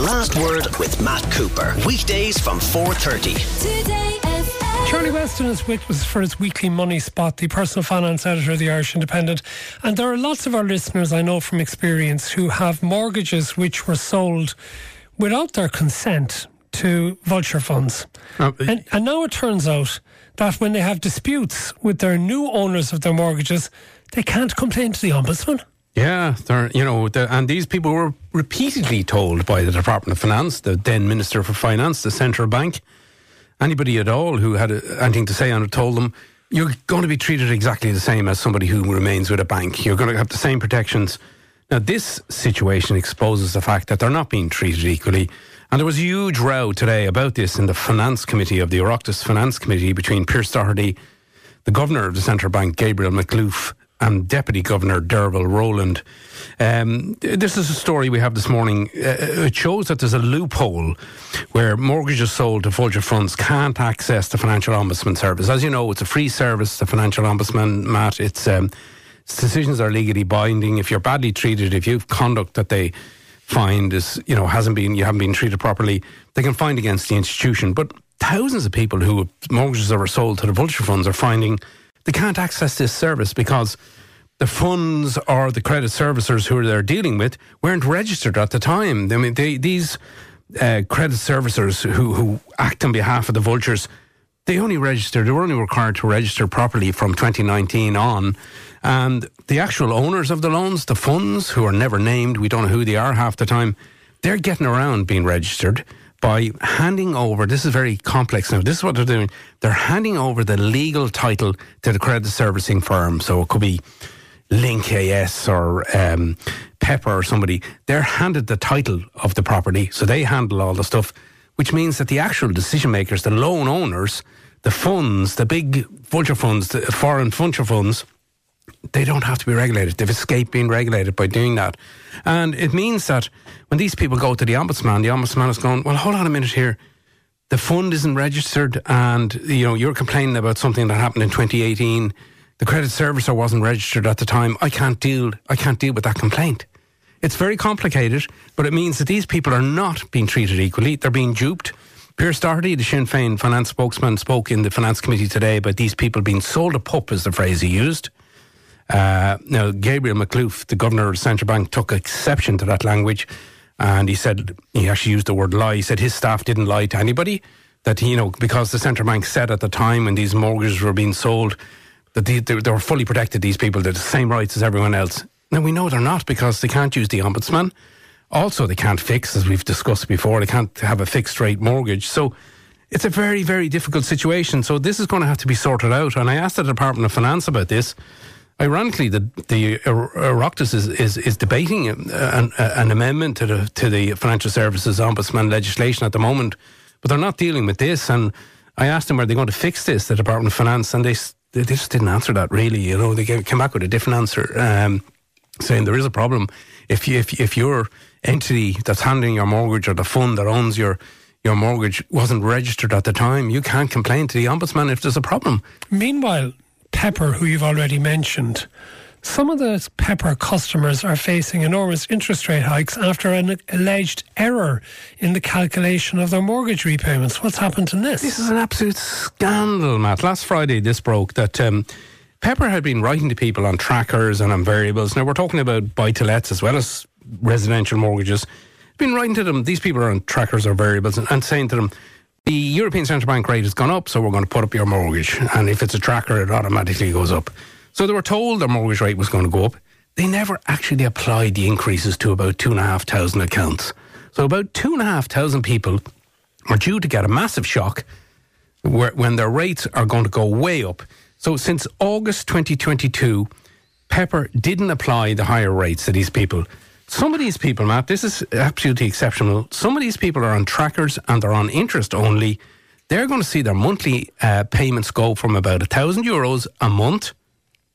The Last Word with Matt Cooper. Weekdays from 4.30. Charlie Weston is with us for his weekly money spot, the personal finance editor of the Irish Independent. And there are lots of our listeners I know from experience who have mortgages which were sold without their consent to vulture funds. Uh, and, and now it turns out that when they have disputes with their new owners of their mortgages, they can't complain to the ombudsman. Yeah, you know, the, and these people were repeatedly told by the Department of Finance, the then Minister for Finance, the central bank, anybody at all who had a, anything to say on it told them, you're going to be treated exactly the same as somebody who remains with a bank. You're going to have the same protections. Now, this situation exposes the fact that they're not being treated equally. And there was a huge row today about this in the Finance Committee of the Oireachtas Finance Committee between Pearse Doherty, the Governor of the Central Bank, Gabriel Makhlouf, and Deputy Governor Derville Rowland. Um, this is a story we have this morning. Uh, it shows that there's a loophole where mortgages sold to vulture funds can't access the Financial Ombudsman Service. As you know, it's a free service, the Financial Ombudsman, Matt. It's, um, decisions are legally binding. If you're badly treated, if you've conduct that they find is, you know, hasn't been, you haven't been treated properly, they can find against the institution. But thousands of people who mortgages that were sold to the vulture funds are finding they can't access this service because the funds or the credit servicers who they're dealing with weren't registered at the time. I mean, they, these uh, credit servicers who, who act on behalf of the vultures, they only registered, they were only required to register properly from 2019 on. And the actual owners of the loans, the funds who are never named, we don't know who they are half the time, they're getting around being registered by handing over, this is very complex now, this is what they're doing. They're handing over the legal title to the credit servicing firm. So it could be Link AS or um, Pepper or somebody. They're handed the title of the property, so they handle all the stuff, which means that the actual decision makers, the loan owners, the funds, the big vulture funds, the foreign vulture funds, they don't have to be regulated. They've escaped being regulated by doing that. And it means that when these people go to the ombudsman, the ombudsman is going, well, hold on a minute here. The fund isn't registered and, you know, you're complaining about something that happened in 2018. The credit servicer wasn't registered at the time. I can't deal, I can't deal with that complaint. It's very complicated, but it means that these people are not being treated equally. They're being duped. Pearse Doherty, the Sinn Féin finance spokesman, spoke in the finance committee today about these people being sold a pup, is the phrase he used. Uh, now, Gabriel Makhlouf, the governor of the central bank, took exception to that language, and he said he actually used the word lie. He said his staff didn't lie to anybody. That you know, because the central bank said at the time when these mortgages were being sold that they, they, they were fully protected. These people, they're the same rights as everyone else. Now we know they're not because they can't use the ombudsman. Also, they can't fix, as we've discussed before, they can't have a fixed rate mortgage. So it's a very, very difficult situation. So this is going to have to be sorted out. And I asked the Department of Finance about this Ironically, the the Oireachtas is, is, is debating an, an amendment to the to the Financial Services Ombudsman legislation at the moment, but they're not dealing with this. And I asked them, are they going to fix this, the Department of Finance, and they they just didn't answer that. Really, you know, they came back with a different answer, um, saying there is a problem if you, if if your entity that's handling your mortgage or the fund that owns your your mortgage wasn't registered at the time, you can't complain to the ombudsman if there's a problem. Meanwhile, Pepper, who you've already mentioned, some of the Pepper customers are facing enormous interest rate hikes after an alleged error in the calculation of their mortgage repayments. What's happened in this? This is an absolute scandal, Matt. Last Friday, this broke that. Um, Pepper had been writing to people on trackers and on variables. Now we're talking about buy to lets as well as residential mortgages. Been writing to them. These people are on trackers or variables and, and saying to them, the European Central Bank rate has gone up, so we're going to put up your mortgage. And if it's a tracker, it automatically goes up. So they were told their mortgage rate was going to go up. They never actually applied the increases to about 2,500 accounts. So about 2,500 people are due to get a massive shock when their rates are going to go way up. So since August 2022, Pepper didn't apply the higher rates to these people. Some of these people, Matt, this is absolutely exceptional. Some of these people are on trackers and they're on interest only. They're going to see their monthly uh, payments go from about a thousand euros a month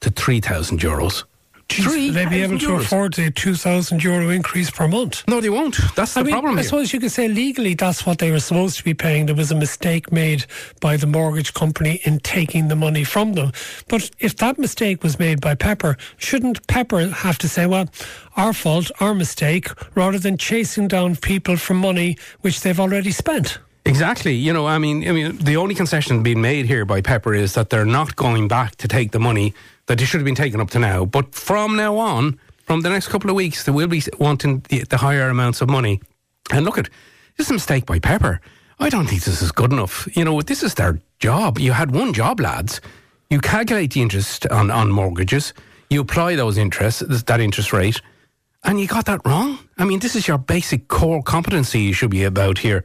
to three thousand euros. Three They'd be able to euros. afford the 2,000 euro increase per month. No, they won't. That's the I mean, problem. I here. suppose you could say legally that's what they were supposed to be paying. There was a mistake made by the mortgage company in taking the money from them. But if that mistake was made by Pepper, shouldn't Pepper have to say, well, our fault, our mistake, rather than chasing down people for money which they've already spent? Exactly. You know, I mean, I mean, the only concession being made here by Pepper is that they're not going back to take the money that they should have been taken up to now. But from now on, from the next couple of weeks, they will be wanting the, the higher amounts of money. And look at this mistake by Pepper. I don't think this is good enough. You know, this is their job. You had one job, lads. You calculate the interest on, on mortgages. You apply those interests, that interest rate, and you got that wrong. I mean, this is your basic core competency you should be about here.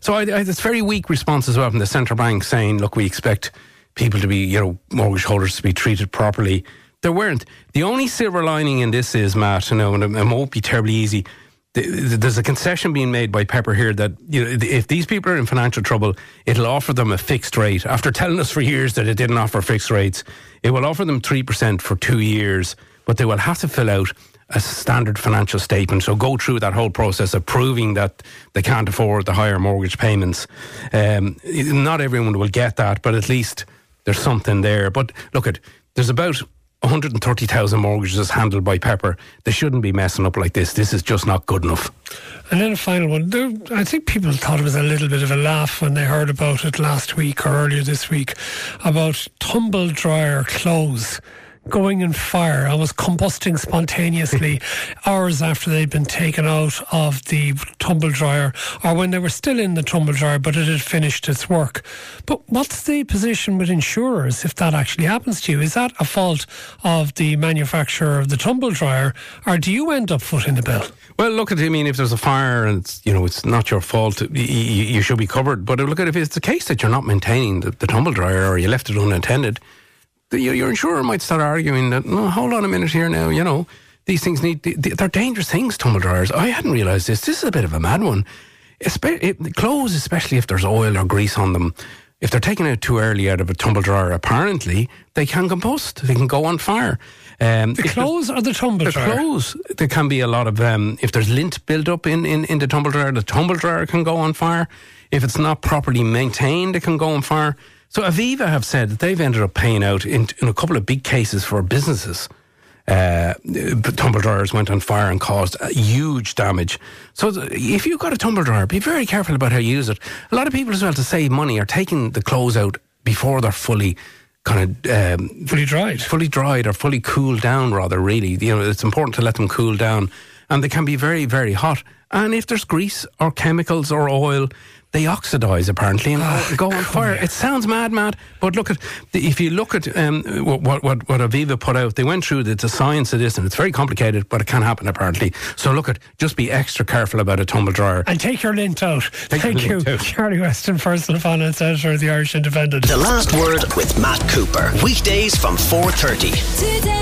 So I, I, it's very weak response as well from the central bank saying, look, we expect people to be, you know, mortgage holders to be treated properly. There weren't. The only silver lining in this is, Matt, you know, and it, it won't be terribly easy. There's a concession being made by Pepper here that you know, if these people are in financial trouble, it'll offer them a fixed rate. After telling us for years that it didn't offer fixed rates, it will offer them 3% for two years, but they will have to fill out a standard financial statement. So go through that whole process of proving that they can't afford the higher mortgage payments. Um, not everyone will get that, but at least there's something there. But look at there's about 130,000 mortgages handled by Pepper. They shouldn't be messing up like this. This is just not good enough. And then a final one. There, I think people thought it was a little bit of a laugh when they heard about it last week or earlier this week about tumble dryer clothes going in fire and was combusting spontaneously hours after they'd been taken out of the tumble dryer or when they were still in the tumble dryer but it had finished its work. But what's the position with insurers if that actually happens to you? Is that a fault of the manufacturer of the tumble dryer or do you end up footing the bill? Well, look at. I mean, if there's a fire and it's you know it's not your fault, you, you should be covered. But look at if it's the case that you're not maintaining the, the tumble dryer or you left it unattended, the, your, your insurer might start arguing that. No, hold on a minute here now. You know, these things need. They're dangerous things. Tumble dryers. I hadn't realised this. This is a bit of a mad one. Espe- it, clothes, especially if there's oil or grease on them. If they're taken out too early out of a tumble dryer, apparently they can combust. They can go on fire. Um, The clothes or the tumble the dryer? clothes. There can be a lot of um, if there's lint built up in, in, in the tumble dryer, the tumble dryer can go on fire. If it's not properly maintained, it can go on fire. So Aviva have said that they've ended up paying out in, in a couple of big cases for businesses. Uh, tumble dryers went on fire and caused huge damage. So if you've got a tumble dryer, be very careful about how you use it. A lot of people as well to save money are taking the clothes out before they're fully kind of um, Fully dried. fully dried or fully cooled down rather really you know it's important to let them cool down and they can be very very hot and if there's grease or chemicals or oil they oxidize apparently and go- go on fire it sounds mad mad but look at the, if you look at um, what, what what what Aviva put out they went through the, the science of this and it's very complicated but it can happen apparently so look at just be extra careful about a tumble dryer And take your lint out. Take Thank you, out. Charlie Weston, personal finance editor of the Irish Independent. The Last Word with Matt Cooper. Weekdays from 4.30. Today